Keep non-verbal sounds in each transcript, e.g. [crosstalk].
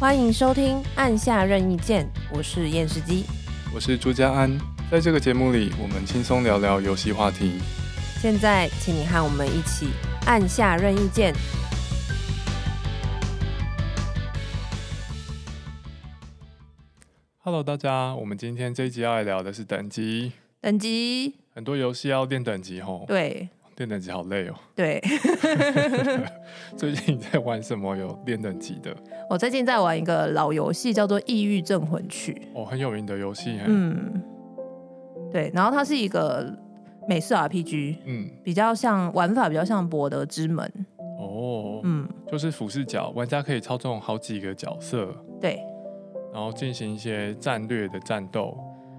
欢迎收听《按下任意键》，我是验视机，我是朱家安。在这个节目里，我们轻松聊聊游戏话题。现在，请你和我们一起按下任意键。Hello，大家，我们今天这一集要来聊的是等级。等级，很多游戏要练等级吼。对。练等级好累哦。对，[laughs] [laughs] 最近你在玩什么有练等级的？我最近在玩一个老游戏，叫做《抑郁镇魂曲》。哦，很有名的游戏。嗯，对。然后它是一个美式 RPG，嗯，比较像玩法比较像《博德之门》。哦，嗯，就是俯视角，玩家可以操纵好几个角色。对。然后进行一些战略的战斗。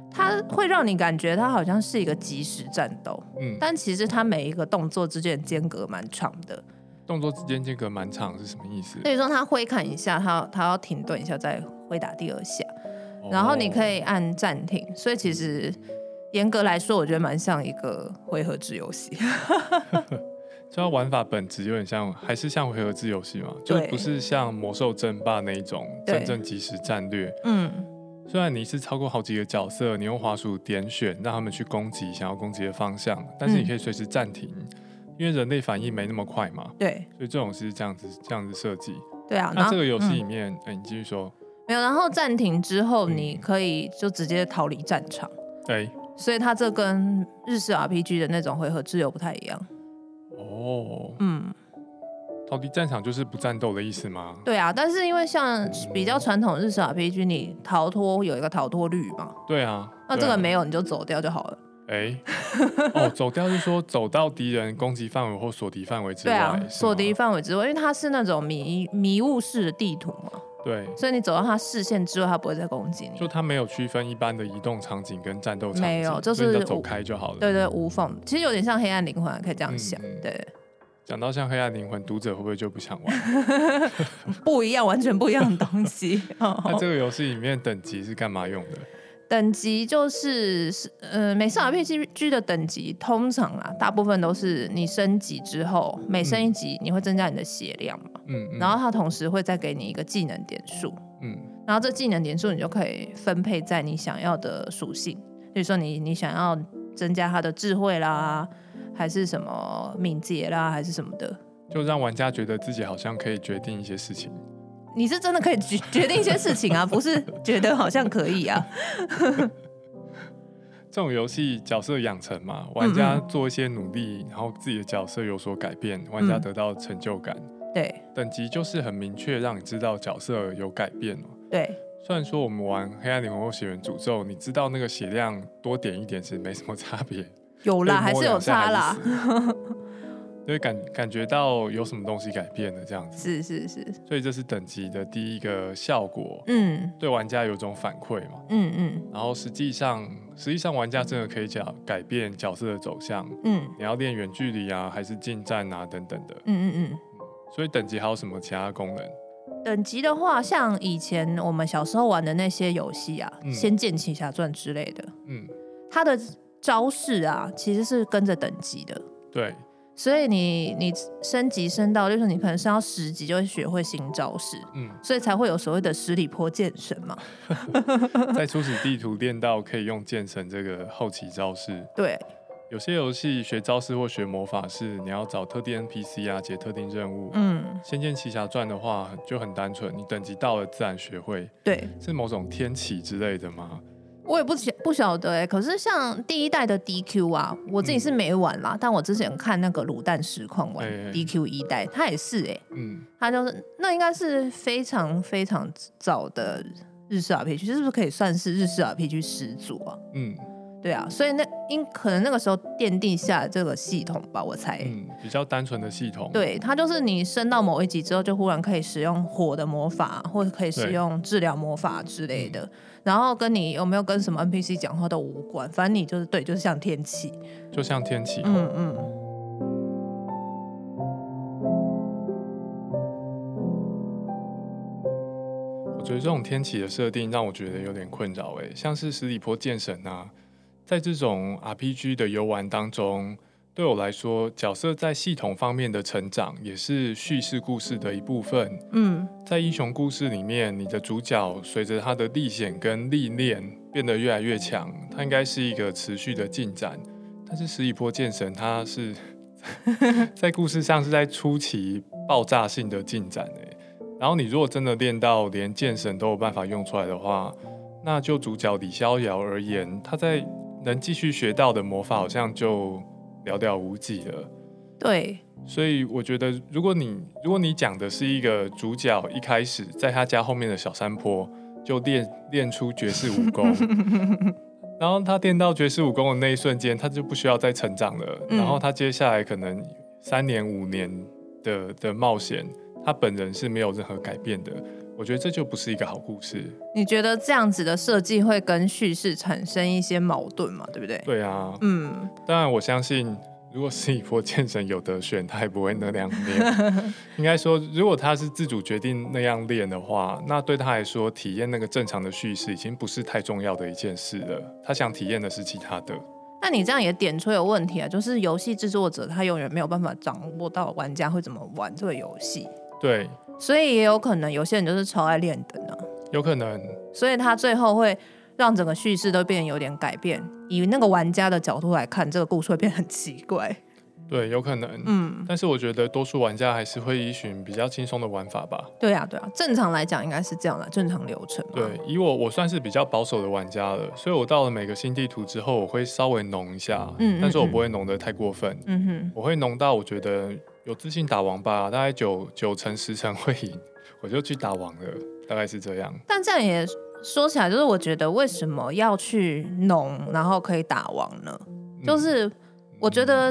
它会让你感觉它好像是一个即时战斗，嗯，但其实它每一个动作之间的间隔蛮长的。动作之间间隔蛮长是什么意思？所以说他挥砍一下，他他要停顿一下再挥打第二下，哦，然后你可以按暂停。所以其实严格来说，我觉得蛮像一个回合制游戏。[laughs] 就它玩法本质有点像，还是像回合制游戏嘛？就不是像魔兽争霸那一种真正即时战略。嗯。虽然你是超过好几个角色，你用滑鼠点选让他们去攻击想要攻击的方向，但是你可以随时暂停，嗯，因为人类反应没那么快嘛。对，所以这种是这样子这样子设计。对啊，那这个游戏里面，哎，嗯，欸，你继续说。没有，然后暂停之后，你可以就直接逃离战场。对，所以它这跟日式 RPG 的那种回合自由不太一样。哦，嗯。逃离战场就是不战斗的意思吗？对啊，但是因为像比较传统日式 RPG，你逃脱有一个逃脱率嘛。对啊，那这个没有，你就走掉就好了。哎、欸，[laughs] 哦，走掉是说走到敌人攻击范围或锁敌范围之外。对啊，锁敌范围之外，因为它是那种迷迷雾式的地图嘛。对，所以你走到它视线之后，它不会再攻击你。就它没有区分一般的移动场景跟战斗场景，没有，就是就走开就好了。对对，对，无缝，其实有点像黑暗灵魂，可以这样想。嗯、对。讲到像黑暗灵魂，读者会不会就不想玩？[laughs] 不一样，完全不一样的东西。[laughs] 那这个游戏里面等级是干嘛用的？等级就是呃，美式 RPG 的等级通常啊，大部分都是你升级之后，每升一级你会增加你的血量嘛。嗯，嗯。然后它同时会再给你一个技能点数。嗯。然后这技能点数你就可以分配在你想要的属性，比如说你你想要增加他的智慧啦。还是什么敏捷啦，还是什么的，就让玩家觉得自己好像可以决定一些事情。你是真的可以决决定一些事情啊，[laughs] 不是觉得好像可以啊。[laughs] 这种游戏角色养成嘛，玩家做一些努力，然后自己的角色有所改变，玩家得到成就感。对，等级就是很明确，让你知道角色有改变。对，虽然说我们玩黑暗灵魂或血缘诅咒，你知道那个血量多点一点是没什么差别。有啦，还是有差啦。因为感感觉到有什么东西改变了，这样子。是是是。所以这是等级的第一个效果。嗯。对玩家有种反馈嘛。嗯嗯。然后实际上，实际上玩家真的可以讲改变角色的走向。嗯。你要练远距离啊，还是近战啊，等等的。嗯嗯嗯。所以等级还有什么其他功能？等级的话，像以前我们小时候玩的那些游戏啊，嗯，《仙剑奇侠传》之类的。嗯。它的。招式啊，其实是跟着等级的。对，所以你你升级升到，就是你可能升到十级就会学会新招式。嗯，所以才会有所谓的十里坡剑神嘛。[laughs] 在初始地图练到可以用剑神这个后期招式。[laughs] 对，有些游戏学招式或学魔法是你要找特定 NPC 啊，解特定任务。嗯，《仙剑奇侠传》的话就很单纯，你等级到了自然学会。对，是某种天启之类的吗？我也不晓不晓得哎、欸，可是像第一代的 DQ 啊，我自己是没玩啦，嗯、但我之前看那个卤蛋实况玩 DQ 一代，它也是哎、欸，嗯，它就是那应该是非常非常早的日式 RPG，是不是可以算是日式 RPG 始祖啊？嗯。对啊，所以那因可能那个时候奠定下这个系统吧，我猜。嗯，比较单纯的系统。对，它就是你升到某一级之后，就忽然可以使用火的魔法，或者可以使用治疗魔法之类的。[laughs] 然后跟你有没有跟什么 NPC 讲话都无关，反正你就是对，就是像天气，就像天气。嗯嗯。我觉得这种天启的设定让我觉得有点困扰哎，像是十里坡剑神啊。在这种 RPG 的游玩当中，对我来说，角色在系统方面的成长也是叙事故事的一部分。嗯，在英雄故事里面，你的主角随着他的历险跟历练变得越来越强，他应该是一个持续的进展。但是十一波剑神他是 [laughs] 在故事上是在初期爆炸性的进展诶。然后你如果真的练到连剑神都有办法用出来的话，那就主角李逍遥而言，他在能继续学到的魔法好像就。寥寥无几了，对，所以我觉得，如果你如果你讲的是一个主角一开始在他家后面的小山坡就练练出绝世武功，[laughs] 然后他练到绝世武功的那一瞬间，他就不需要再成长了，嗯、然后他接下来可能三年五年的的冒险，他本人是没有任何改变的。我觉得这就不是一个好故事。你觉得这样子的设计会跟叙事产生一些矛盾吗？对不对？对啊，嗯。当然，我相信，如果是一波剑神有得选，他也不会那样练。[laughs] 应该说，如果他是自主决定那样练的话，那对他来说，体验那个正常的叙事已经不是太重要的一件事了。他想体验的是其他的。那你这样也点出有问题啊，就是游戏制作者他永远没有办法掌握到玩家会怎么玩这个游戏。对。所以也有可能有些人就是超爱练的呢，有可能。所以他最后会让整个叙事都变得有点改变，以那个玩家的角度来看，这个故事会变很奇怪。对，有可能。嗯，但是我觉得多数玩家还是会依循比较轻松的玩法吧。对啊，对啊，正常来讲应该是这样的，正常流程。对，以我我算是比较保守的玩家了，所以我到了每个新地图之后，我会稍微浓一下，嗯，但是我不会浓的太过分。嗯哼，我会浓到我觉得。有自信打王吧，大概九九成十成会赢，我就去打王了，大概是这样。但这样也说起来，就是我觉得为什么要去农，然后可以打王呢？嗯、就是我觉得，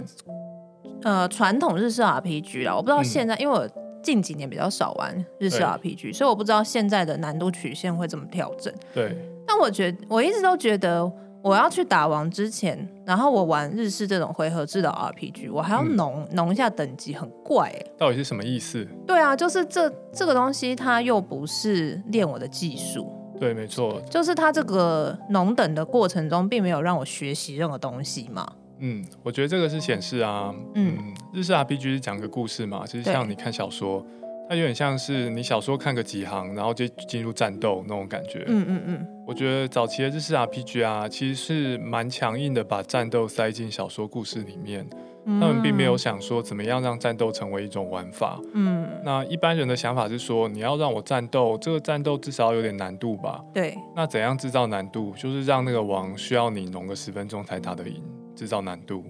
嗯、呃，传统日式 RPG 啦，我不知道现在，嗯、因为我近几年比较少玩日式 RPG，所以我不知道现在的难度曲线会怎么调整。对。但我觉得，我一直都觉得。我要去打王之前，然后我玩日式这种回合制的 RPG，我还要农农、嗯、一下等级，很怪哎。到底是什么意思？对啊，就是这这个东西，它又不是练我的技术。对，没错，就是它这个农等的过程中，并没有让我学习任何东西嘛。嗯，我觉得这个是显示啊，嗯，嗯，日式 RPG 是讲个故事嘛，其实像你看小说。它有点像是你小说看个几行，然后就进入战斗那种感觉。嗯嗯嗯。我觉得早期的日式 RPG 啊，其实是蛮强硬的，把战斗塞进小说故事里面。他们并没有想说怎么样让战斗成为一种玩法。嗯。那一般人的想法是说，你要让我战斗，这个战斗至少有点难度吧？对。那怎样制造难度？就是让那个王需要你弄个十分钟才打得赢，制造难度。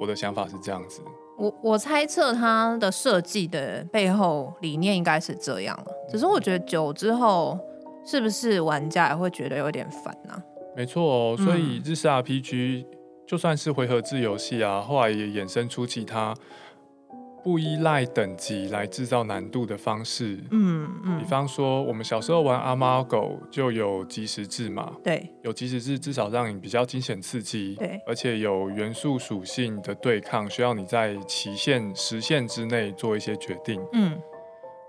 我的想法是这样子。我我猜测它的设计的背后理念应该是这样了，只是我觉得久之后是不是玩家也会觉得有点烦呢、啊？没错哦，所以日式 RPG 就算是回合制游戏啊，后来也衍生出其他。不依赖等级来制造难度的方式，嗯嗯，嗯比方说我们小时候玩阿猫狗就有即时制嘛，对，有即时制至少让你比较惊险刺激，对，而且有元素属性的对抗，需要你在期限时限之内做一些决定，嗯，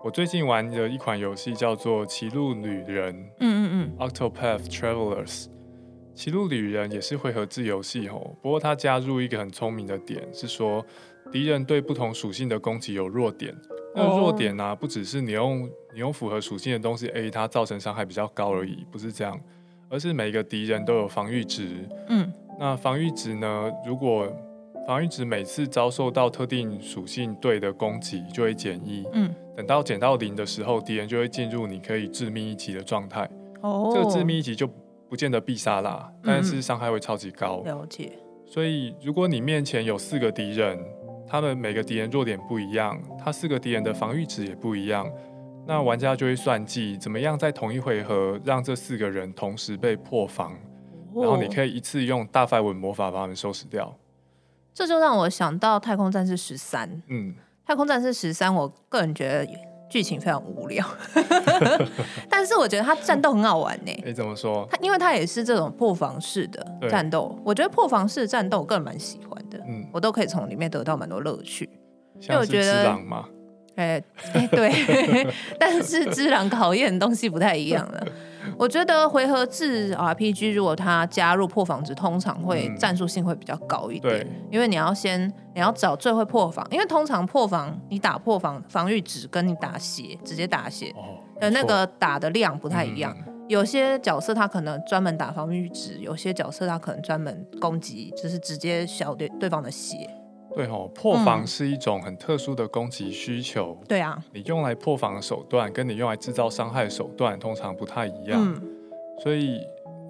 我最近玩的一款游戏叫做《歧路旅人》，嗯嗯嗯，Octopath Travelers，歧路旅人也是回合制游戏哦，不过它加入一个很聪明的点是说。敌人对不同属性的攻击有弱点，那弱点呢、啊，不只是你用你用符合属性的东西 A 它造成伤害比较高而已，不是这样，而是每个敌人都有防御值。嗯，那防御值呢，如果防御值每次遭受到特定属性对的攻击就会减一。嗯，等到减到零的时候，敌人就会进入你可以致命一击的状态。哦，这个致命一击就不见得必杀啦，但是伤害会超级高。了解。所以如果你面前有四个敌人。他们每个敌人弱点不一样，他四个敌人的防御值也不一样，那玩家就会算计怎么样在同一回合让这四个人同时被破防，哦、然后你可以一次用大范围魔法把他们收拾掉。这就让我想到《太空战士十三》。嗯，《太空战士十三》，我个人觉得剧情非常无聊，[laughs] 但是我觉得他战斗很好玩呢。你怎么说？他因为他也是这种破防式的战斗，我觉得破防式战斗我个人蛮喜欢。嗯，我都可以从里面得到蛮多乐趣，因为我觉得，哎哎、欸欸、对，[laughs] 但是之狼考验的东西不太一样了。我觉得回合制 RPG 如果它加入破防值，通常会战术性会比较高一点。对，因为你要先你要找最会破防，因为通常破防你打破防防御值跟你打血直接打血的那个打的量不太一样。嗯有些角色他可能专门打防御值，有些角色他可能专门攻击，就是直接消对对方的血。对哦，破防是一种很特殊的攻击需求。嗯。对啊，你用来破防的手段，跟你用来制造伤害的手段通常不太一样。嗯。所以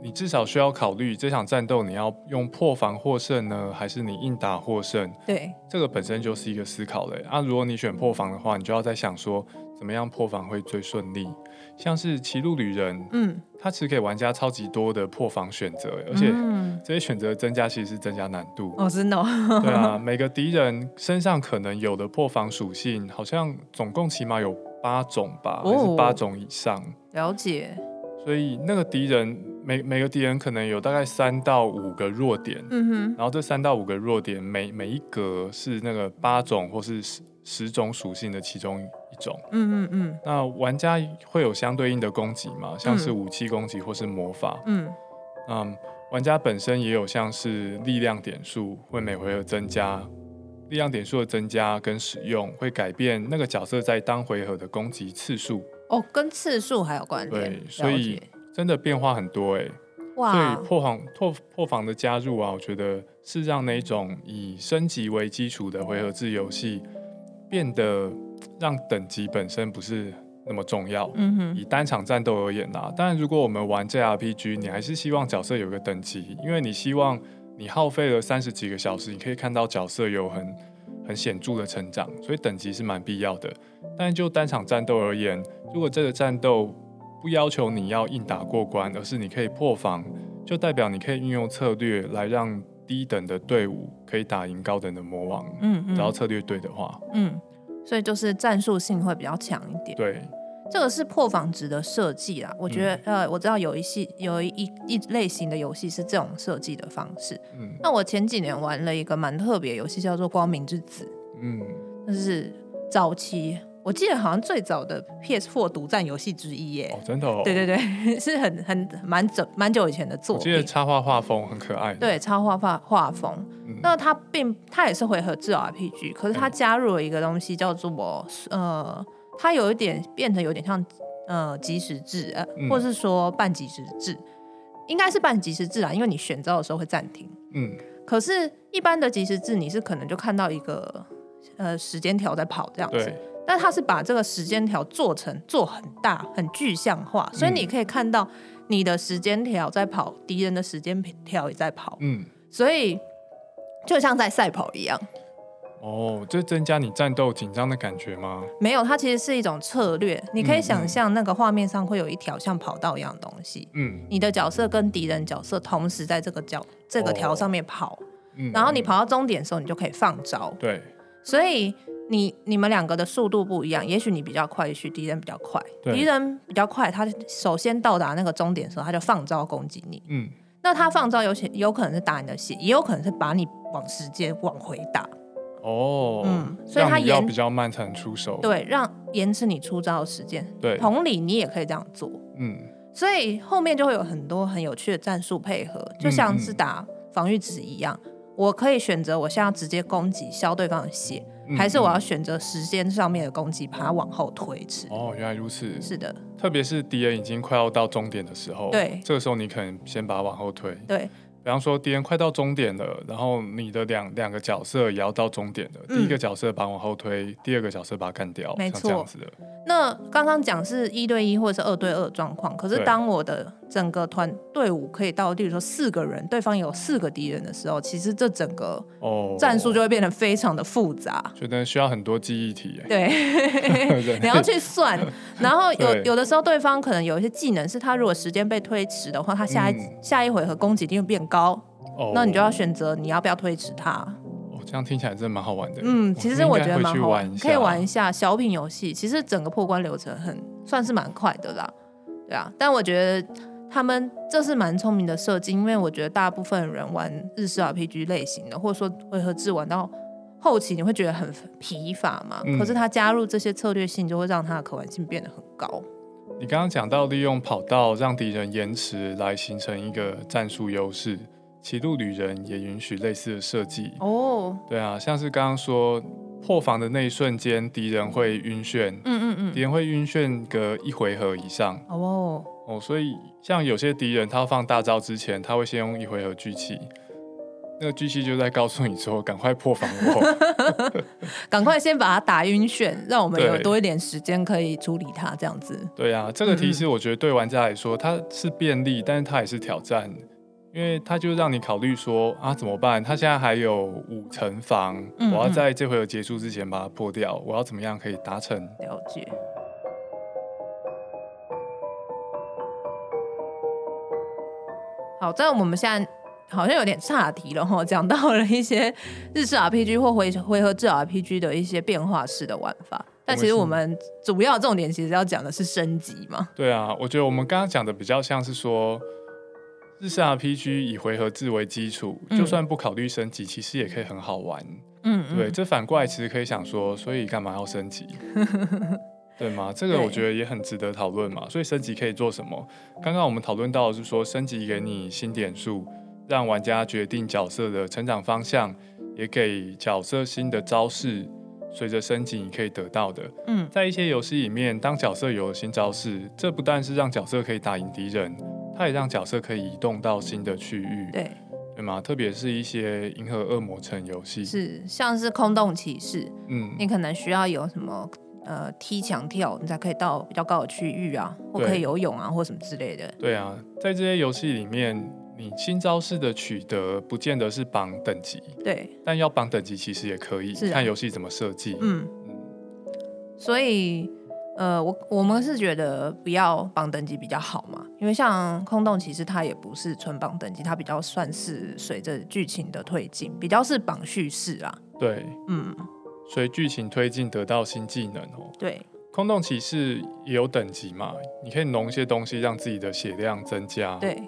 你至少需要考虑这场战斗你要用破防获胜呢，还是你硬打获胜？对，这个本身就是一个思考的。啊，如果你选破防的话，你就要在想说，怎么样破防会最顺利？像是歧路旅人，嗯，它其实给玩家超级多的破防选择，而且这些选择增加其实是增加难度。哦，真的？[laughs] 对啊，每个敌人身上可能有的破防属性，好像总共起码有八种吧，还是八种以上？了解。所以那个敌人每每个敌人可能有大概三到五个弱点，嗯哼，然后这三到五个弱点每每一格是那个八种或是十十种属性的其中一种，嗯嗯嗯。那玩家会有相对应的攻击嘛？像是武器攻击或是魔法，嗯嗯。玩家本身也有像是力量点数，会每回合增加，力量点数的增加跟使用会改变那个角色在当回合的攻击次数。哦，跟次数还有关系。对，所以真的变化很多哎。哇！所以破防破破防的加入啊，我觉得是让那种以升级为基础的回合制游戏变得让等级本身不是那么重要。嗯哼。以单场战斗而言啊，当然如果我们玩 JRPG，你还是希望角色有个等级，因为你希望你耗费了三十几个小时，你可以看到角色有很很显著的成长，所以等级是蛮必要的。但就单场战斗而言，如果这个战斗不要求你要硬打过关，而是你可以破防，就代表你可以运用策略来让低等的队伍可以打赢高等的魔王。嗯，嗯，只要策略对的话，嗯，所以就是战术性会比较强一点。对，这个是破防值的设计啦。我觉得，嗯、呃，我知道有一系有一一类型的游戏是这种设计的方式。嗯，那我前几年玩了一个蛮特别游戏，叫做《光明之子》。嗯，那是早期。我记得好像最早的 PS4 独占游戏之一耶，哦，真的哦，对对对，[laughs] 是很很蛮久蛮久以前的作品。我记得插画画风很可爱，对，插画画画风。嗯、那它并它也是回合制 RPG，可是它加入了一个东西叫做呃，它有一点变成有点像呃即时制，呃，嗯、或是说半即时制，应该是半即时制啊，因为你选招的时候会暂停。嗯，可是一般的即时制，你是可能就看到一个呃时间条在跑这样子。但他是把这个时间条做成做很大很具象化，所以你可以看到你的时间条在跑，敌人的时间条也在跑，嗯，所以就像在赛跑一样。哦，这增加你战斗紧张的感觉吗？没有，它其实是一种策略。你可以想象那个画面上会有一条像跑道一样的东西，嗯，你的角色跟敌人角色同时在这个角这个条上面跑，嗯，然后你跑到终点的时候，你就可以放招，对，所以。你你们两个的速度不一样，也许你比较快，也许敌人比较快。敌人比较快，他首先到达那个终点的时候，他就放招攻击你。嗯，那他放招有些有可能是打你的血，也有可能是把你往时间往回打。哦，嗯，所以他延比较慢才能出手。对，让延迟你出招的时间。对，同理你也可以这样做。嗯，所以后面就会有很多很有趣的战术配合，就像是打防御值一样，嗯嗯，我可以选择我现在直接攻击消对方的血。还是我要选择时间上面的攻击，把它往后推迟。哦，原来如此。是的，特别是敌人已经快要到终点的时候，对，这个时候你可能先把它往后推。对。比方说敌人快到终点了，然后你的两两个角色也要到终点了。嗯、第一个角色把往后推，第二个角色把它干掉，没错，这样子的。那刚刚讲是一对一或者是二对二状况，可是当我的整个团队伍可以到，例如说四个人，对方有四个敌人的时候，其实这整个战术就会变得非常的复杂，觉得需要很多记忆体。对，[laughs] 你要去算，然后有有的时候对方可能有一些技能是他如果时间被推迟的话，他下一、嗯、下一回合攻击力会变高。高，oh, 那你就要选择你要不要推迟他。哦，这样听起来真的蛮好玩的。嗯，其实我觉得蛮好玩，可以玩一下小品游戏。其实整个破关流程很算是蛮快的啦，对啊。但我觉得他们这是蛮聪明的设计，因为我觉得大部分人玩日式 RPG 类型的，或者说回合制玩到后期，你会觉得很疲乏嘛。嗯，可是他加入这些策略性，就会让它的可玩性变得很高。你刚刚讲到利用跑道让敌人延迟来形成一个战术优势，骑路旅人也允许类似的设计。哦，对啊，像是刚刚说破防的那一瞬间，敌人会晕眩。嗯嗯嗯，敌人会晕眩个一回合以上。哦哦，所以像有些敌人，他要放大招之前，他会先用一回合聚气。那个机器就在告诉你说：“赶快破防我 [laughs] [laughs] 赶快先把他打晕眩，让我们有多一点时间可以处理他。”这样子。对啊，这个提示我觉得对玩家来说，它是便利，但是它也是挑战，因为他就让你考虑说：“啊，怎么办？他现在还有五层房，我要在这回合结束之前把它破掉，我要怎么样可以达成？”了解。好，在我们现在。好像有点岔题了哈，讲到了一些日式 RPG 或回回合制 RPG 的一些变化式的玩法，但其实我们主要重点其实要讲的是升级嘛。对啊，我觉得我们刚刚讲的比较像是说，日式 RPG 以回合制为基础，就算不考虑升级，其实也可以很好玩。嗯，对，这反过来其实可以想说，所以干嘛要升级？[laughs] 对吗？这个我觉得也很值得讨论嘛。所以升级可以做什么？刚刚我们讨论到的是说，升级给你新点数。让玩家决定角色的成长方向，也给角色新的招式，随着升级你可以得到的。嗯，在一些游戏里面，当角色有了新招式，这不但是让角色可以打赢敌人，它也让角色可以移动到新的区域。对，对吗？特别是一些银河恶魔城游戏，是像是空洞骑士，嗯，你可能需要有什么呃踢墙跳，你才可以到比较高的区域啊，或可以游泳啊，或什么之类的。对啊，在这些游戏里面。你新招式的取得不见得是绑等级，对，但要绑等级其实也可以，啊、看游戏怎么设计。嗯嗯，所以呃，我我们是觉得不要绑等级比较好嘛，因为像空洞骑士它也不是纯绑等级，它比较算是随着剧情的推进，比较是绑叙事啊。对，嗯，随剧情推进得到新技能哦。对，空洞骑士也有等级嘛，你可以弄一些东西让自己的血量增加。对。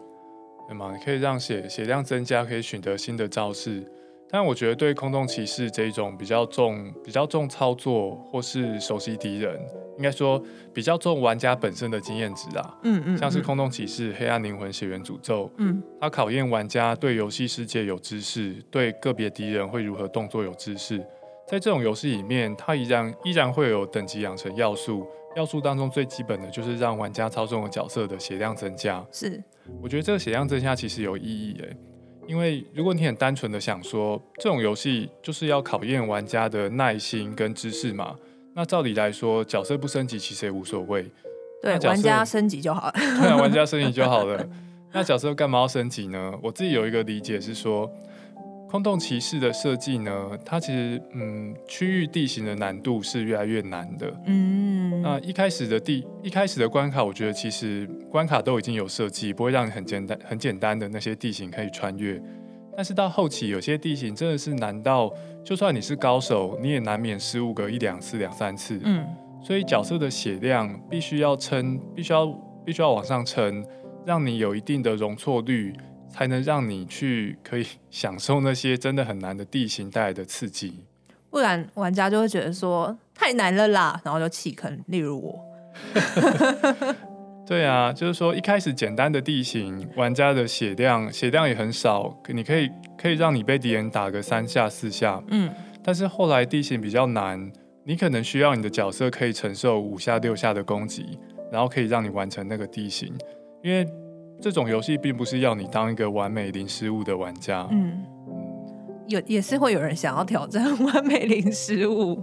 对吗？你可以让血血量增加，可以选择新的招式。但我觉得对空洞骑士这一种比较重、比较重操作或是熟悉敌人，应该说比较重玩家本身的经验值啊。嗯，嗯嗯。像是空洞骑士、黑暗灵魂、血缘诅咒，嗯，它考验玩家对游戏世界有知识，对个别敌人会如何动作有知识。在这种游戏里面，它依然依然会有等级养成要素。要素当中最基本的就是让玩家操纵的角色的血量增加。是，我觉得这个血量增加其实有意义诶，因为如果你很单纯的想说这种游戏就是要考验玩家的耐心跟知识嘛，那照理来说角色不升级其实也无所谓。对，玩家升级就好了。玩家升级就好了。[laughs] 那角色干嘛要升级呢？我自己有一个理解是说。空洞骑士的设计呢，它其实嗯，区域地形的难度是越来越难的。嗯，那一开始的地一开始的关卡，我觉得其实关卡都已经有设计，不会让你很简单很简单的那些地形可以穿越。但是到后期，有些地形真的是难到，就算你是高手，你也难免失误个一两次、两三次。嗯，所以角色的血量必须要撑，必须要必须要往上撑，让你有一定的容错率。才能让你去可以享受那些真的很难的地形带来的刺激，不然玩家就会觉得说太难了啦，然后就弃坑。例如我，[laughs] 对啊，就是说一开始简单的地形，玩家的血量血量也很少，你可以可以让你被敌人打个三下四下，嗯，但是后来地形比较难，你可能需要你的角色可以承受五下六下的攻击，然后可以让你完成那个地形，因为。这种游戏并不是要你当一个完美零失误的玩家。嗯，有也是会有人想要挑战完美零失误。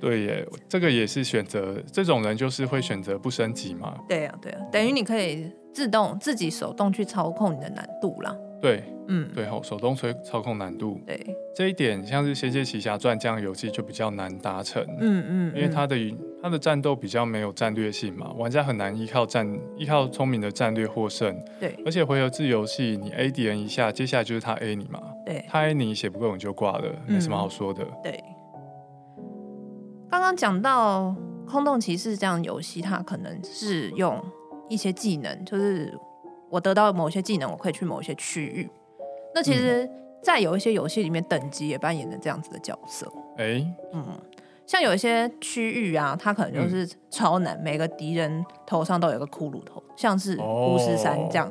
对耶，这个也是选择。这种人就是会选择不升级嘛。对啊，对啊，等于你可以自动自己手动去操控你的难度啦。对，嗯，对吼，手动操操控难度，对。这一点，像是《仙剑奇侠传》这样的游戏就比较难达成，嗯嗯，因为它的它的战斗比较没有战略性嘛，玩家很难依靠战依靠聪明的战略获胜，对，而且回合制游戏，你 A 敌人一下，接下来就是他 A 你嘛，对，他 A 你血不够你就挂了，没什么好说的，对。刚刚讲到空洞骑士这样游戏，它可能是用一些技能，就是。我得到某些技能，我可以去某些区域。那其实，在有一些游戏里面，等级也扮演着这样子的角色。哎，嗯，像有一些区域啊，它可能就是超难，嗯、每个敌人头上都有一个骷髅头，像是巫师三这样。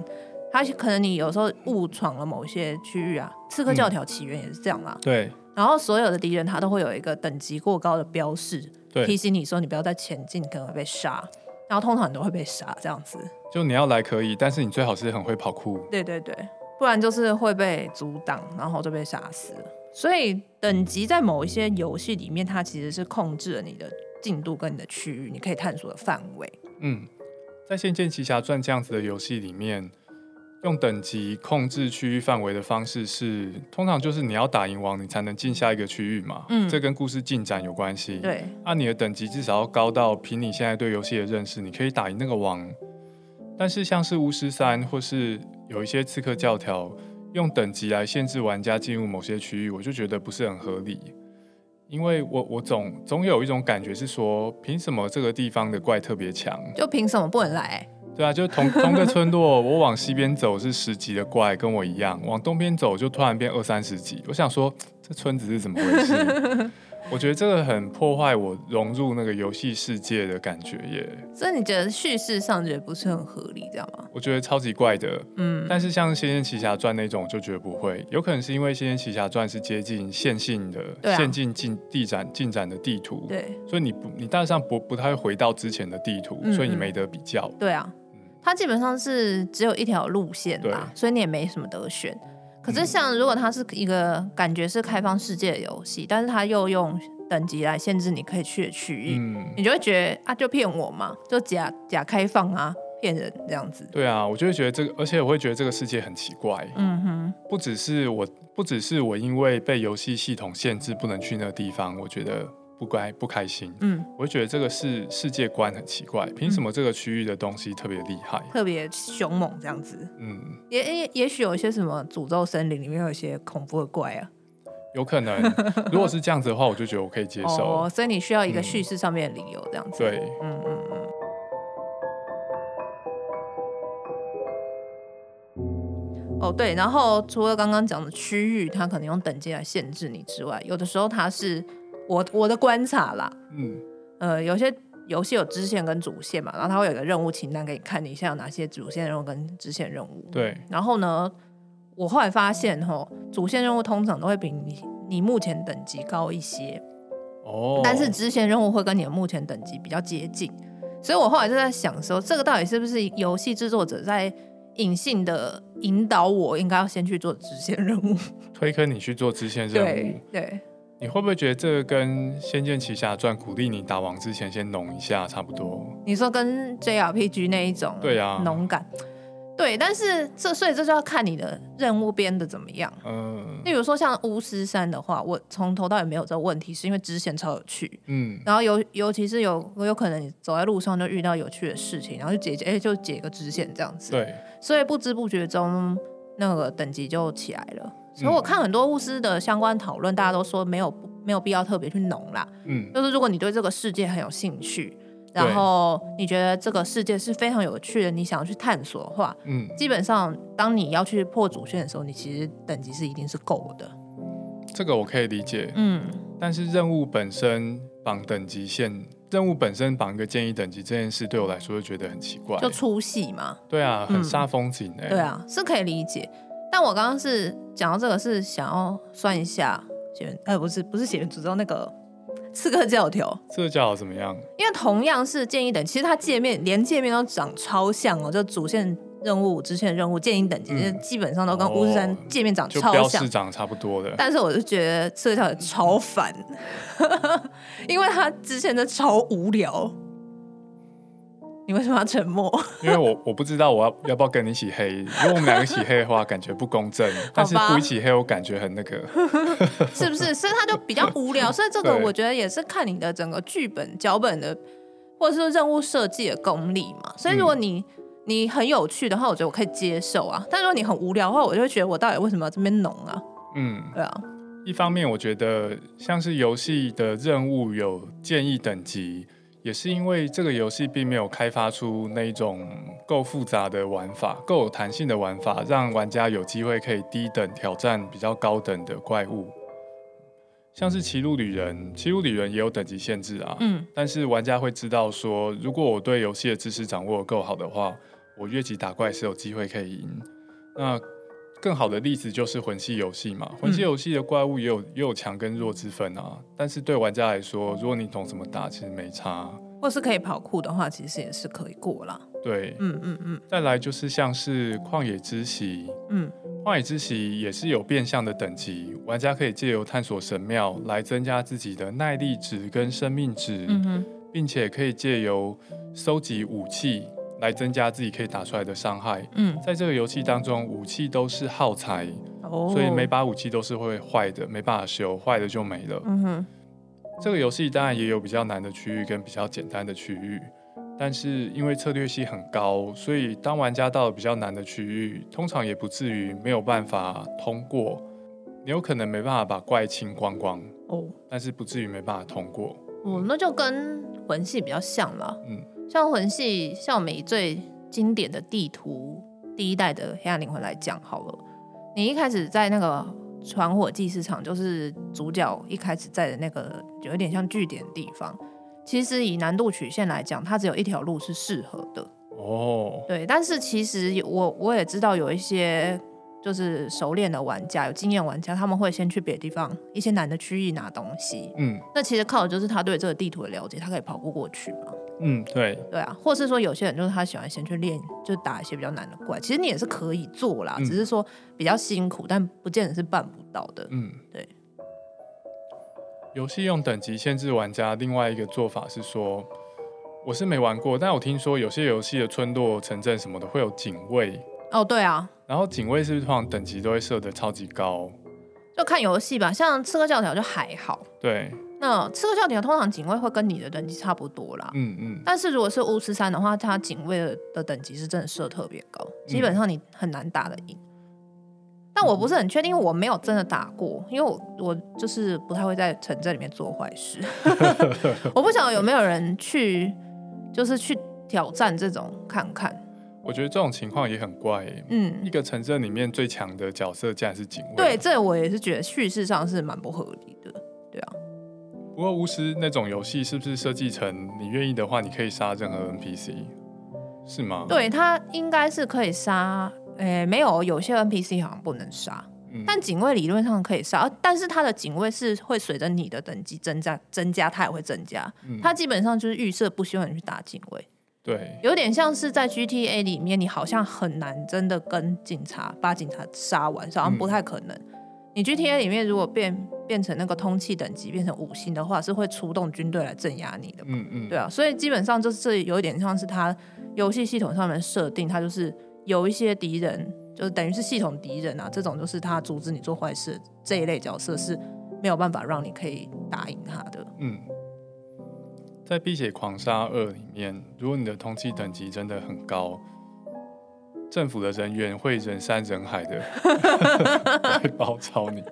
它可能你有时候误闯了某些区域啊，刺客教条起源也是这样啦。对。然后所有的敌人他都会有一个等级过高的标示，提醒你说你不要再前进，可能会被杀。然后通常你都会被杀，这样子。就你要来可以，但是你最好是很会跑酷。对对对，不然就是会被阻挡，然后就被杀死了。所以等级在某一些游戏里面，它其实是控制了你的进度跟你的区域，你可以探索的范围。嗯，在《仙剑奇侠传》这样子的游戏里面。用等级控制区域范围的方式是，通常就是你要打赢王，你才能进下一个区域嘛。嗯，这跟故事进展有关系。对，按、啊、你的等级至少要高到凭你现在对游戏的认识，你可以打赢那个王。但是像是巫师三或是有一些刺客教条，用等级来限制玩家进入某些区域，我就觉得不是很合理。因为我我总总有一种感觉是说，凭什么这个地方的怪特别强？就凭什么不能来？对啊，就是同 [laughs] 同个村落，我往西边走是十级的怪，跟我一样；往东边走就突然变二三十级。我想说，这村子是怎么回事？[laughs] 我觉得这个很破坏我融入那个游戏世界的感觉耶。所以你觉得叙事上觉得不是很合理，这样吗？我觉得超级怪的。嗯，但是像《仙剑奇侠传》那种就觉得不会，有可能是因为《仙剑奇侠传》是接近线性的、啊、线性进地展进展的地图，对，所以你不你大致上不不太会回到之前的地图，嗯嗯，所以你没得比较。对啊，它基本上是只有一条路线吧，所以你也没什么得选。可是像如果它是一个感觉是开放世界的游戏，但是它又用等级来限制你可以去的区域，嗯，你就会觉得啊，就骗我嘛，就假假开放啊，骗人这样子。对啊，我就会觉得这个，而且我会觉得这个世界很奇怪。嗯哼，不只是我，不只是我，因为被游戏系统限制不能去那个地方，我觉得不该不开心。嗯，我就觉得这个是世界观很奇怪，凭什么这个区域的东西特别厉害，特别凶猛这样子？嗯，也也也许有一些什么诅咒森林里面有一些恐怖的怪啊。有可能，如果是这样子的话，我就觉得我可以接受。哦，所以你需要一个叙事上面的理由，这样子。对，嗯嗯嗯。哦，对，然后除了刚刚讲的区域，它可能用等级来限制你之外，有的时候它是我我的观察啦，嗯，呃，有些游戏有支线跟主线嘛，然后它会有一个任务清单给你看，你现在有哪些主线任务跟支线任务。对，然后呢？我后来发现，吼，主线任务通常都会比你你目前等级高一些，哦，但是支线任务会跟你的目前等级比较接近，所以我后来就在想说，这个到底是不是游戏制作者在隐性的引导我，应该要先去做支线任务，[laughs] 推坑你去做支线任务？对，对，你会不会觉得这个跟《仙剑奇侠传》鼓励你打王之前先浓一下差不多？你说跟 JRPG 那一种，对啊，浓感。对，但是这所以这就要看你的任务编的怎么样。嗯，例如说像巫师三的话，我从头到尾没有这个问题，是因为支线超有趣。嗯，然后尤尤其是有有可能你走在路上就遇到有趣的事情，然后就解决，哎，就解个支线这样子。对，所以不知不觉中那个等级就起来了。所以我看很多巫师的相关讨论，大家都说没有没有必要特别去浓啦。嗯，就是如果你对这个世界很有兴趣。然后你觉得这个世界是非常有趣的，你想要去探索的话，嗯，基本上当你要去破主线的时候，你其实等级是一定是够的。这个我可以理解，嗯，但是任务本身绑等级线，任务本身绑一个建议等级这件事，对我来说就觉得很奇怪，就粗细嘛。对啊，很煞风景哎、欸。对啊，是可以理解。但我刚刚是讲到这个，是想要算一下血源，呃，不是，不是血源诅咒那个。刺客教条，刺客教条怎么样？因为同样是建议等，其实它界面连界面都长超像哦，就主线任务、支线任务、建议等级，嗯、基本上都跟巫师三界面长超像，标示长差不多的。但是我就觉得刺客教条超烦，[laughs] 因为它之前的超无聊。你为什么要沉默？[laughs] 因为我我不知道我要要不要跟你一起黑。如果我们两个一起黑的话，感觉不公正；[laughs] 但是不一起黑，我感觉很那个，[laughs] 是不是？所以他就比较无聊。所以这个我觉得也是看你的整个剧本脚本的，或者是任务设计的功力嘛。所以如果你你很有趣的话，我觉得我可以接受啊。但如果你很无聊的话，我就会觉得我到底为什么要这边浓啊？嗯，对啊。一方面，我觉得像是游戏的任务有建议等级。也是因为这个游戏并没有开发出那种够复杂的玩法、够有弹性的玩法，让玩家有机会可以低等挑战比较高等的怪物。像是骑路旅人，骑路旅人也有等级限制啊。嗯，但是玩家会知道说，如果我对游戏的知识掌握够好的话，我越级打怪是有机会可以赢。那更好的例子就是魂系游戏嘛，魂系游戏的怪物也有也有强跟弱之分啊。但是对玩家来说，如果你懂怎么打，其实没差。或是可以跑酷的话，其实也是可以过啦。对，嗯嗯嗯。再来就是像是旷野之息，嗯，旷野之息也是有变相的等级，玩家可以借由探索神庙来增加自己的耐力值跟生命值，嗯，并且可以借由收集武器。来增加自己可以打出来的伤害。嗯，在这个游戏当中，武器都是耗材，哦，所以每把武器都是会坏的，没办法修，坏的就没了。嗯哼，这个游戏当然也有比较难的区域跟比较简单的区域，但是因为策略性很高，所以当玩家到了比较难的区域，通常也不至于没有办法通过。你有可能没办法把怪清光光，哦，但是不至于没办法通过。哦，那就跟魂系比较像了。嗯。像魂系，像我们以最经典的地图第一代的黑暗灵魂来讲好了，你一开始在那个传火祭市场，就是主角一开始在的那个有一点像据点的地方，其实以难度曲线来讲，它只有一条路是适合的哦。对，但是其实我我也知道有一些就是熟练的玩家，有经验玩家，他们会先去别的地方一些难的区域拿东西。嗯，那其实靠的就是他对这个地图的了解，他可以跑步过去嘛。嗯，对，对啊，或是说有些人就是他喜欢先去练，就打一些比较难的怪。其实你也是可以做啦，嗯、只是说比较辛苦，但不见得是办不到的。嗯，对。游戏用等级限制玩家，另外一个做法是说，我是没玩过，但我听说有些游戏的村落、城镇什么的会有警卫。哦，对啊。然后警卫是不是通常等级都会设的超级高？就看游戏吧，像刺客教条就还好。对。那刺客教条通常警卫会跟你的等级差不多啦，嗯嗯。但是如果是巫师三的话，它警卫的等级是真的设特别高，基本上你很难打得赢。嗯、但我不是很确定，因为我没有真的打过，因为我我就是不太会在城镇里面做坏事。[laughs] [laughs] 我不晓得有没有人去，就是去挑战这种看看。我觉得这种情况也很怪、欸，嗯，一个城镇里面最强的角色竟然是警卫，对，这我也是觉得叙事上是蛮不合理的。不过巫师那种游戏是不是设计成你愿意的话，你可以杀任何 NPC，是吗？对，它应该是可以杀，诶、欸，没有，有些 NPC 好像不能杀，嗯、但警卫理论上可以杀，但是他的警卫是会随着你的等级增加，增加他也会增加，它、嗯、基本上就是预设不希望你去打警卫，对，有点像是在 GTA 里面，你好像很难真的跟警察把警察杀完，好像不太可能。嗯你 GTA 里面如果变变成那个通气等级变成五星的话，是会出动军队来镇压你的。嗯嗯，对啊，所以基本上就是有一点像是它游戏系统上面设定，它就是有一些敌人，就是等于是系统敌人啊，这种就是他阻止你做坏事这一类角色是没有办法让你可以打赢他的。嗯，在《碧血狂杀二》里面，如果你的通气等级真的很高。政府的人员会人山人海的 [laughs] 来包抄你，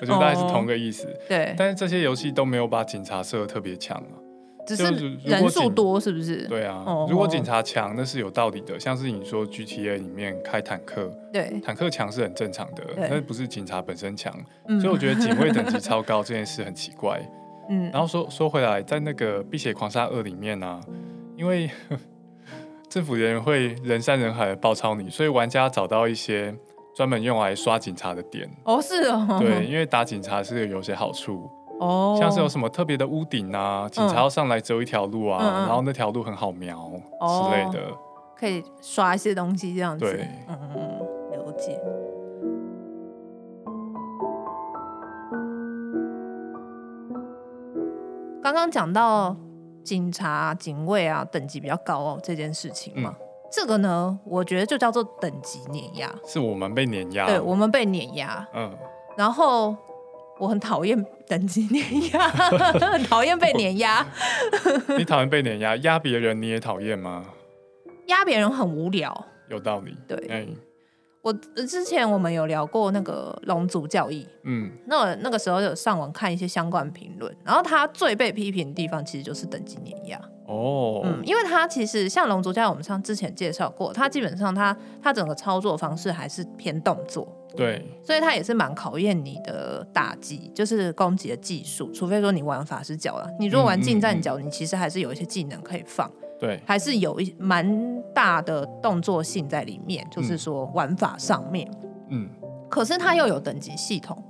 我觉得大概是同个意思。Oh, 对，但是这些游戏都没有把警察设得特别强啊，只是人数多是不是？对啊，oh, 如果警察强那是有道理的，像是你说 GTA 里面开坦克，对，坦克强是很正常的，那不是警察本身强，所以我觉得警卫等级超高这件事很奇怪。[laughs] 嗯，然后说说回来，在那个《碧血狂杀二》里面呢、啊，因为。政府人员会人山人海的包抄你，所以玩家找到一些专门用来刷警察的点。哦，是哦。对，因为打警察是有些好处。哦。像是有什么特别的屋顶啊，警察要上来只有一条路啊，嗯、然后那条路很好瞄之类的。可以刷一些东西这样子。对。嗯嗯，了解。刚刚讲到。警察、警卫啊，等级比较高哦，这件事情嘛，嗯、这个呢，我觉得就叫做等级碾压，是我们被碾压，对，我们被碾压，嗯，然后我很讨厌等级碾压，[laughs] 很讨厌被碾压。你讨厌被碾压，压别人你也讨厌吗？压别人很无聊，有道理，对，嗯、我之前我们有聊过那个龙族教义，嗯，那我那个时候有上网看一些相关评论，然后他最被批评的地方其实就是等级碾压。哦，嗯，因为他其实像龙族教义，我们上之前介绍过，他基本上他他整个操作方式还是偏动作，对，所以他也是蛮考验你的打击，就是攻击的技术，除非说你玩法师角了，你如果玩近战角，嗯嗯。嗯，你其实还是有一些技能可以放。对，还是有一蛮大的动作性在里面，就是说玩法上面，嗯，可是它又有等级系统。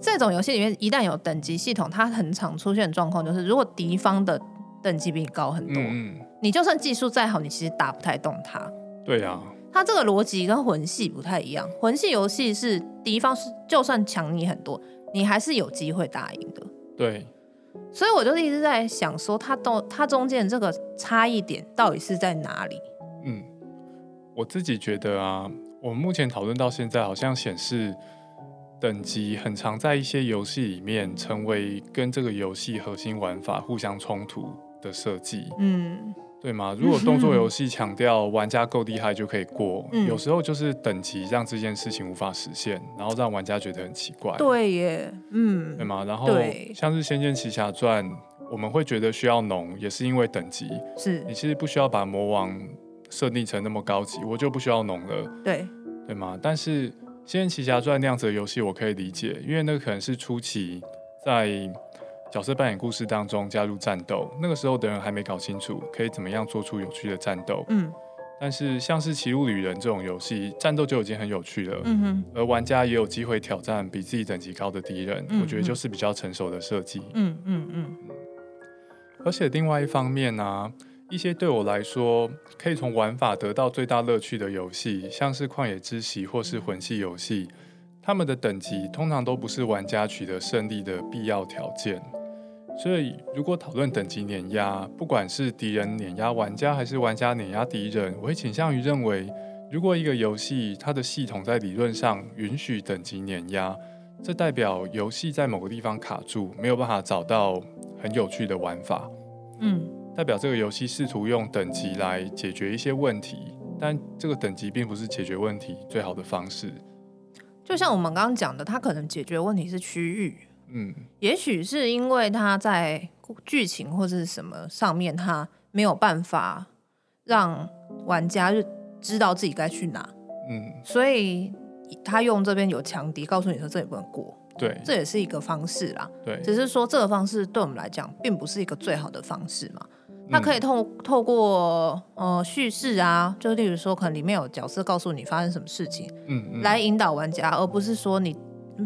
这种游戏里面一旦有等级系统，它很常出现的状况就是，如果敌方的等级比你高很多，嗯，你就算技术再好，你其实打不太动它。对呀，它这个逻辑跟魂系不太一样。魂系游戏是敌方是就算强你很多，你还是有机会打赢的。对。所以我就一直在想说，它都它中间这个差异点到底是在哪里？嗯，我自己觉得啊，我们目前讨论到现在，好像显示等级很常在一些游戏里面成为跟这个游戏核心玩法互相冲突的设计。嗯。对吗？如果动作游戏强调玩家够厉害就可以过，嗯，有时候就是等级让这件事情无法实现，然后让玩家觉得很奇怪。对耶，嗯，对吗？然后像是《仙剑奇侠传》，我们会觉得需要农，也是因为等级。是你其实不需要把魔王设定成那么高级，我就不需要农了。对，对吗？但是《仙剑奇侠传》那样子的游戏，我可以理解，因为那个可能是初期在。角色扮演故事当中加入战斗，那个时候的人还没搞清楚可以怎么样做出有趣的战斗。嗯，但是像是《骑路旅人》这种游戏，战斗就已经很有趣了。嗯哼，而玩家也有机会挑战比自己等级高的敌人，嗯，我觉得就是比较成熟的设计。嗯嗯嗯。而且另外一方面呢，啊，一些对我来说可以从玩法得到最大乐趣的游戏，像是《旷野之息》或是魂系游戏，他们的等级通常都不是玩家取得胜利的必要条件。所以，如果讨论等级碾压，不管是敌人碾压玩家，还是玩家碾压敌人，我会倾向于认为，如果一个游戏它的系统在理论上允许等级碾压，这代表游戏在某个地方卡住，没有办法找到很有趣的玩法。嗯，代表这个游戏试图用等级来解决一些问题，但这个等级并不是解决问题最好的方式。就像我们刚刚讲的，它可能解决问题是区域。嗯，也许是因为他在剧情或者是什么上面，他没有办法让玩家就知道自己该去哪。嗯，所以他用这边有强敌告诉你说这里不能过。对，这也是一个方式啦。对，只是说这个方式对我们来讲并不是一个最好的方式嘛。他可以透透过呃叙事啊，就例如说可能里面有角色告诉你发生什么事情，嗯，嗯，来引导玩家，而不是说你。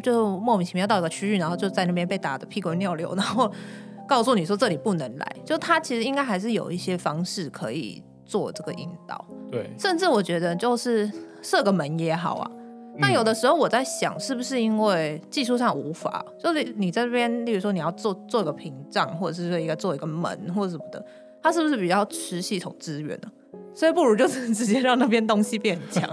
就莫名其妙到一个区域，然后就在那边被打的屁滚尿流，然后 [laughs] 告诉你说这里不能来。就他其实应该还是有一些方式可以做这个引导。对，甚至我觉得就是设个门也好啊。那有的时候我在想，是不是因为技术上无法？就是你在这边，例如说你要做做一个屏障，或者是说一个做一个门或者什么的，它是不是比较吃系统资源呢？所以不如就是直接让那边东西变强。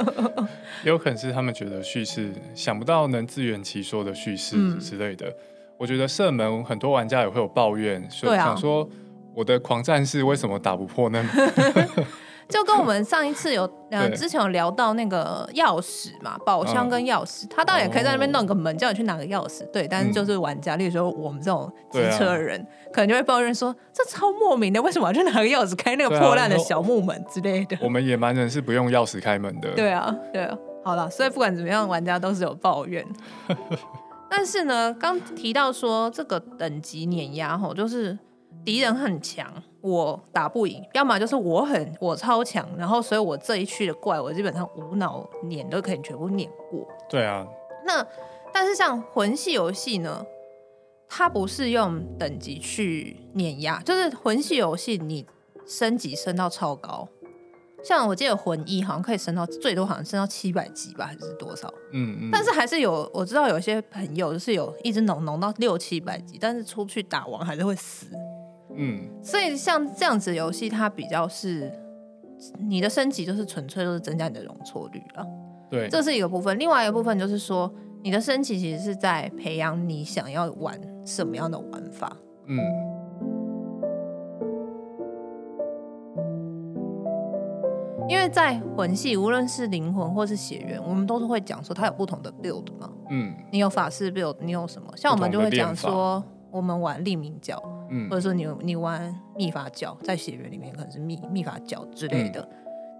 [laughs] 有可能是他们觉得叙事想不到能自圆其说的叙事之类的。嗯、我觉得射门很多玩家也会有抱怨，所以、想说我的狂战士为什么打不破呢？[laughs] 就跟我们上一次有呃之前有聊到那个钥匙嘛，宝箱跟钥匙，他当然也可以在那边弄个门，叫你去拿个钥匙。对，但是就是玩家，例如说我们这种机车的人，可能就会抱怨说，这超莫名的，为什么要去拿个钥匙开那个破烂的小木门之类的？我们野蛮人是不用钥匙开门的。对啊，对啊。好了，所以不管怎么样，玩家都是有抱怨。[laughs] 但是呢，刚提到说这个等级碾压吼，就是敌人很强，我打不赢；要么就是我很我超强，然后所以我这一区的怪，我基本上无脑碾都可以全部碾过。对啊。那但是像魂系游戏呢，它不是用等级去碾压，就是魂系游戏你升级升到超高。像我记得魂一好像可以升到最多好像升到七百级吧，还是多少？嗯嗯。但是还是有我知道有些朋友就是有一直农农到六七百级，但是出去打王还是会死。嗯。所以像这样子的游戏，它比较是你的升级就是纯粹就是增加你的容错率了。对，这是一个部分。另外一个部分就是说，你的升级其实是在培养你想要玩什么样的玩法。嗯。因为在魂系，无论是灵魂或是血缘，我们都是会讲说它有不同的 build 嘛。嗯，你有法师 build，你有什么？像我们就会讲说，我们玩立明教，嗯，或者说你你玩秘法教，在血缘里面可能是秘秘法教之类的。嗯、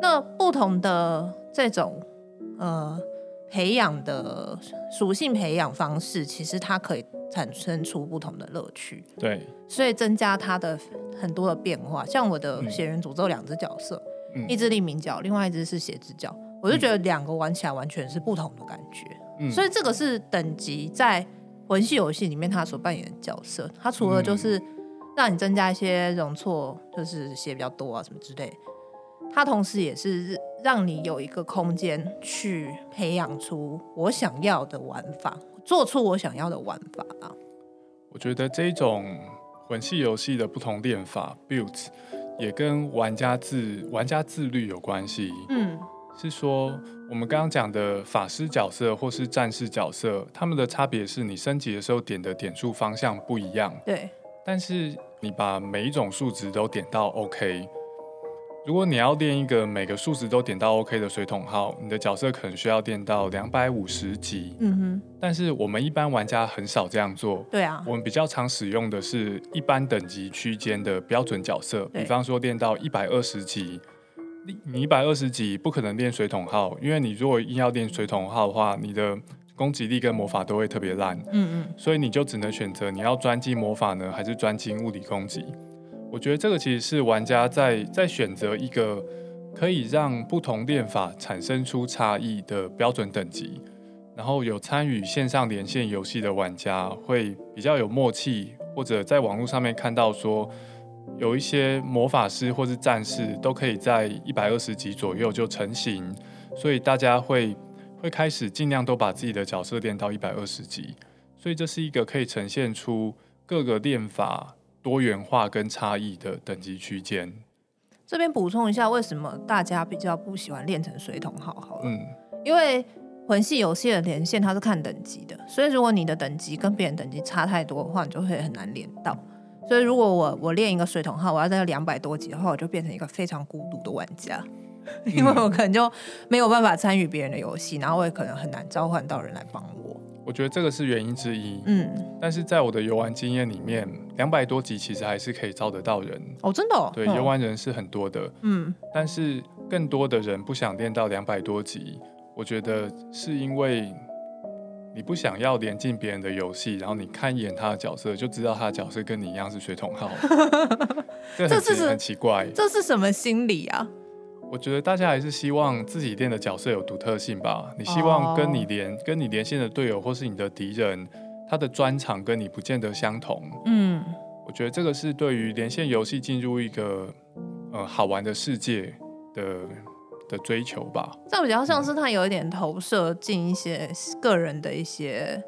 那不同的这种呃培养的属性培养方式，其实它可以产生出不同的乐趣。对，所以增加它的很多的变化。像我的血缘诅咒两只角色。嗯一只立明教，另外一只是血之教，我就觉得两个玩起来完全是不同的感觉。嗯，所以这个是等级在魂系游戏里面他所扮演的角色。他除了就是让你增加一些容错，就是写比较多啊什么之类，它同时也是让你有一个空间去培养出我想要的玩法，做出我想要的玩法啊。我觉得这种魂系游戏的不同练法 build。也跟玩家自玩家自律有关系。嗯，是说我们刚刚讲的法师角色或是战士角色，他们的差别是你升级的时候点的点数方向不一样。对，但是你把每一种数值都点到 OK。如果你要练一个每个数值都点到 OK 的水桶号，你的角色可能需要练到两百五十级。嗯哼。但是我们一般玩家很少这样做。对啊。我们比较常使用的是一般等级区间的标准角色，比方说练到一百二十级。你一百二十级不可能练水桶号，因为你如果硬要练水桶号的话，你的攻击力跟魔法都会特别烂。嗯嗯。所以你就只能选择你要专精魔法呢，还是专精物理攻击？我觉得这个其实是玩家在在选择一个可以让不同练法产生出差异的标准等级，然后有参与线上连线游戏的玩家会比较有默契，或者在网络上面看到说有一些魔法师或是战士都可以在一百二十级左右就成型，所以大家会会开始尽量都把自己的角色练到一百二十级，所以这是一个可以呈现出各个练法。多元化跟差异的等级区间。这边补充一下，为什么大家比较不喜欢练成水桶号？好了，嗯，因为魂系游戏的连线它是看等级的，所以如果你的等级跟别人等级差太多的话，你就会很难连到。所以如果我我练一个水桶号，我要在两百多级的话，我就变成一个非常孤独的玩家，嗯、[laughs] 因为我可能就没有办法参与别人的游戏，然后我也可能很难召唤到人来帮我。我觉得这个是原因之一，嗯，但是在我的游玩经验里面，两百多集其实还是可以招得到人。哦，真的，哦，对，游玩人是很多的，嗯，但是更多的人不想练到两百多集，我觉得是因为你不想要连进别人的游戏，然后你看一眼他的角色就知道他的角色跟你一样是水桶号，[laughs] 这是很奇怪，这是什么心理啊？我觉得大家还是希望自己练的角色有独特性吧。你希望跟你连、oh. 跟你连线的队友或是你的敌人，他的专长跟你不见得相同。嗯，我觉得这个是对于连线游戏进入一个呃好玩的世界的的追求吧。这比较像是他有一点投射进一些个人的一些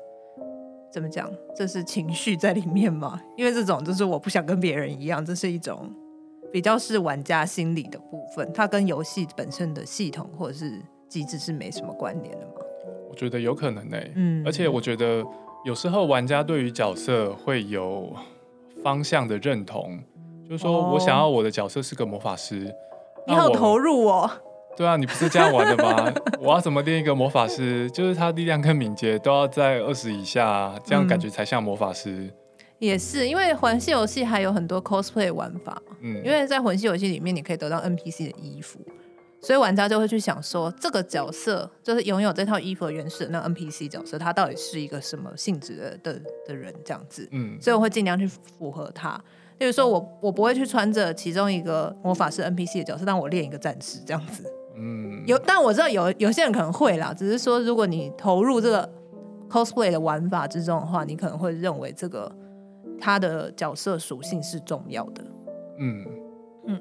怎么讲，这是情绪在里面嘛？因为这种就是我不想跟别人一样，这是一种。比较是玩家心理的部分，它跟游戏本身的系统或者是机制是没什么关联的吗？我觉得有可能呢、欸。嗯，而且我觉得有时候玩家对于角色会有方向的认同，就是说我想要我的角色是个魔法师，哦、你好投入哦。[laughs] 对啊，你不是这样玩的吗？我要怎么练一个魔法师？就是他力量跟敏捷都要在二十以下，这样感觉才像魔法师。嗯也是，因为魂系游戏还有很多 cosplay 玩法。嗯，因为在魂系游戏里面，你可以得到 NPC 的衣服，所以玩家就会去想说，这个角色就是拥有这套衣服的原始的那 NPC 角色，他到底是一个什么性质的的的人这样子。嗯，所以我会尽量去符合他。例如说我我不会去穿着其中一个魔法师 NPC 的角色，但我练一个战士这样子。嗯，[laughs] 有，但我知道有有些人可能会啦，只是说如果你投入这个 cosplay 的玩法之中的话，你可能会认为这个。他的角色属性是重要的，嗯嗯。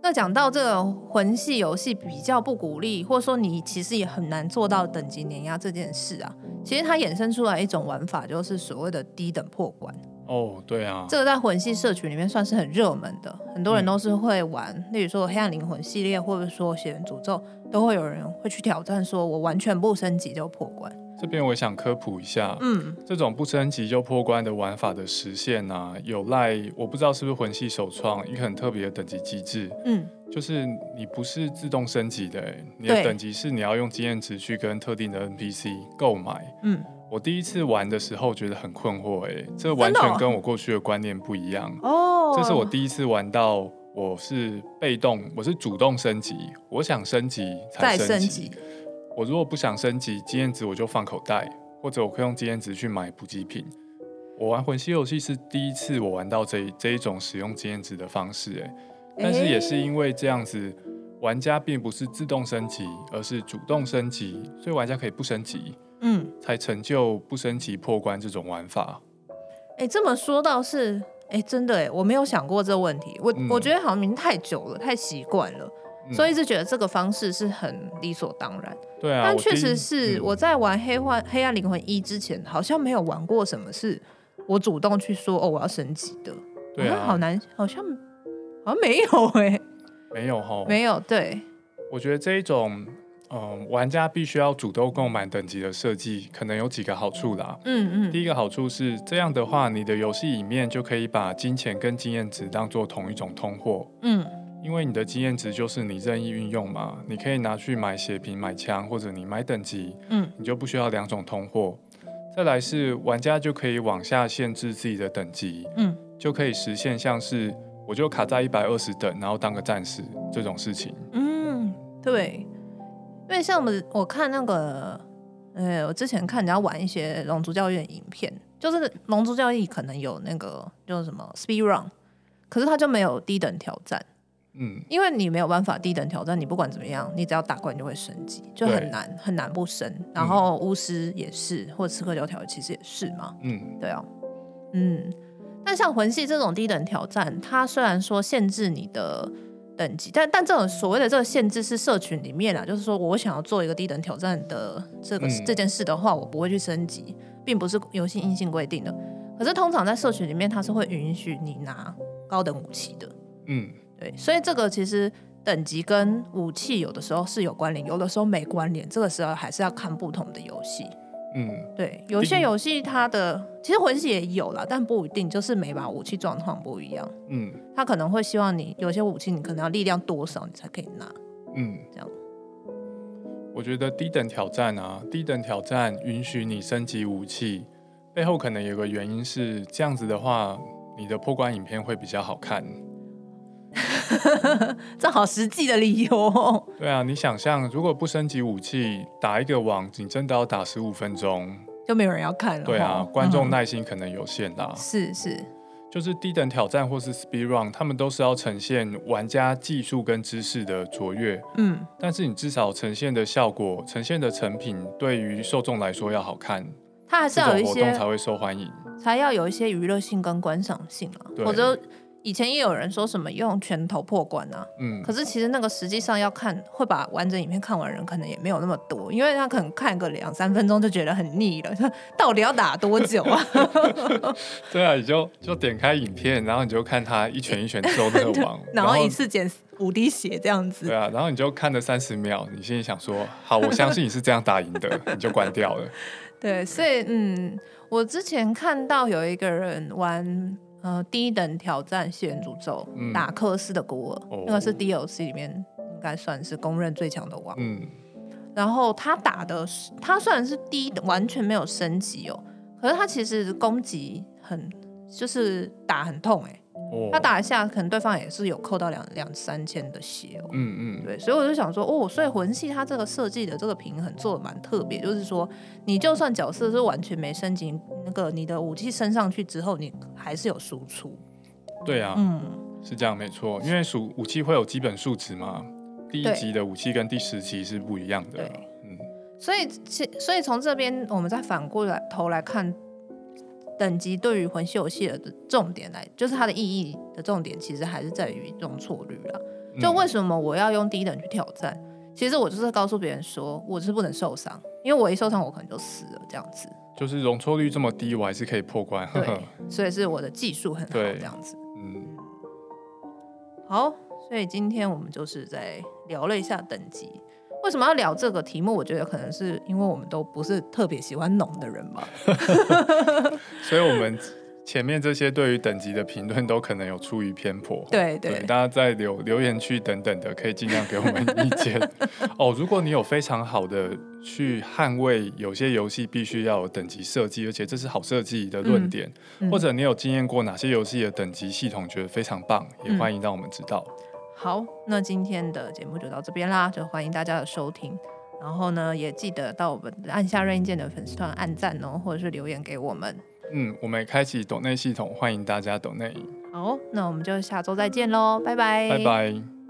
那讲到这个魂系游戏比较不鼓励，或者说你其实也很难做到等级碾压这件事啊，其实它衍生出来一种玩法，就是所谓的低等破关。哦，对啊，这个在魂系社群里面算是很热门的，很多人都是会玩。嗯、例如说黑暗灵魂系列，或者说血源诅咒，都会有人会去挑战，说我完全不升级就破关。这边我想科普一下，嗯，这种不升级就破关的玩法的实现啊，有赖我不知道是不是魂系首创一个很特别的等级机制，嗯，就是你不是自动升级的，你的等级是你要用经验值去跟特定的 NPC 购买，嗯，我第一次玩的时候觉得很困惑，哎，这完全跟我过去的观念不一样，哦，这是我第一次玩到我是被动，我是主动升级，我想升级才升级。我如果不想升级经验值，我就放口袋，或者我可以用经验值去买补给品。我玩魂系游戏是第一次，我玩到这这一种使用经验值的方式，哎，但是也是因为这样子，玩家并不是自动升级，而是主动升级，所以玩家可以不升级，嗯，才成就不升级破关这种玩法。哎，这么说倒是，哎，真的哎，我没有想过这个问题，我、嗯、我觉得好像明太久了，太习惯了。所以一直觉得这个方式是很理所当然。对啊，但确实是我在玩黑幻《黑暗灵魂一》之前，好像没有玩过什么是我主动去说哦，我要升级的。对啊，好难，好像好像没有哎、欸，[laughs] 没有哈，没有。对，我觉得这一种嗯、呃，玩家必须要主动购买等级的设计，可能有几个好处啦。嗯嗯，第一个好处是这样的话，你的游戏里面就可以把金钱跟经验值当做同一种通货。嗯。因为你的经验值就是你任意运用嘛，你可以拿去买血瓶、买枪，或者你买等级，嗯，你就不需要两种通货。再来是玩家就可以往下限制自己的等级，嗯，就可以实现像是我就卡在一百二十等，然后当个战士这种事情。嗯，对，因为像我们我看那个，呃，我之前看人家玩一些龙族教育的影片，就是龙族教育可能有那个就是什么 speed run，可是他就没有低等挑战。嗯，因为你没有办法低等挑战，你不管怎么样，你只要打怪你就会升级，就很难很难不升。然后巫师也是，或者刺客教条其实也是嘛。嗯，对啊，嗯。但像魂系这种低等挑战，它虽然说限制你的等级，但但这种所谓的这个限制是社群里面啊，就是说我想要做一个低等挑战的这个、嗯、这件事的话，我不会去升级，并不是游戏硬性规定的。可是通常在社群里面，它是会允许你拿高等武器的。嗯。对，所以这个其实等级跟武器有的时候是有关联，有的时候没关联。这个时候还是要看不同的游戏。嗯，对，有些游戏它的其实魂系也有啦，但不一定，就是每把武器状况不一样。嗯，他可能会希望你有些武器你可能要力量多少你才可以拿。嗯，这样。我觉得低等挑战啊，低等挑战允许你升级武器，背后可能有个原因是这样子的话，你的破关影片会比较好看。[laughs] 这好实际的理由哦。对啊，你想象如果不升级武器，打一个网，你真的要打十五分钟，就没有人要看了。对啊，观众耐心可能有限的。是是，就是低等挑战或是 speed run，他们都是要呈现玩家技术跟知识的卓越。嗯，但是你至少呈现的效果、呈现的成品，对于受众来说要好看，它还是要有一些活动才会受欢迎，才要有一些娱乐性跟观赏性啊，否则。以前也有人说什么用拳头破关啊，嗯，可是其实那个实际上要看会把完整影片看完的人可能也没有那么多，因为他可能看个两三分钟就觉得很腻了，到底要打多久啊？[laughs] 对啊，你就就点开影片，然后你就看他一拳一拳揍那个王，然后一次减五滴血这样子。对啊，然后你就看了三十秒，你心里想说好，我相信你是这样打赢的，你就关掉了。[laughs] 对，所以嗯，我之前看到有一个人玩。呃，低等挑战血缘诅咒，嗯、打克斯的孤儿，哦、那个是 DLC 里面应该算是公认最强的王。嗯，然后他打的是，他虽然是低的，完全没有升级哦，可是他其实攻击很，就是打很痛哎。他打一下，可能对方也是有扣到两两三千的血哦。嗯嗯，对，所以我就想说，哦，所以魂系它这个设计的这个平衡做的蛮特别，就是说，你就算角色是完全没升级，那个你的武器升上去之后，你还是有输出。对啊，嗯，是这样没错，因为属武器会有基本数值嘛，第一级的武器跟第十级是不一样的。对，嗯，所以其所以从这边我们再反过来头来看。等级对于魂系游戏的重点来，就是它的意义的重点，其实还是在于容错率啦。就为什么我要用低等去挑战？嗯、其实我就是告诉别人说，我是不能受伤，因为我一受伤，我可能就死了。这样子，就是容错率这么低，我还是可以破关。对，[laughs] [laughs] 所以是我的技术很好，这样子。嗯，好，所以今天我们就是在聊了一下等级。为什么要聊这个题目？我觉得可能是因为我们都不是特别喜欢浓的人吧。[laughs] 所以，我们前面这些对于等级的评论都可能有出于偏颇。对对，对，大家在留留言区等等的，可以尽量给我们意见。[laughs] 哦，如果你有非常好的去捍卫有些游戏必须要有等级设计，而且这是好设计的论点，嗯嗯、或者你有经验过哪些游戏的等级系统觉得非常棒，也欢迎让我们知道。嗯好，那今天的节目就到这边啦，就欢迎大家的收听。然后呢，也记得到我们按下任意键的粉丝团按赞哦，或者是留言给我们。嗯，我们也开启抖内系统，欢迎大家抖内。好，那我们就下周再见喽，拜拜，拜拜。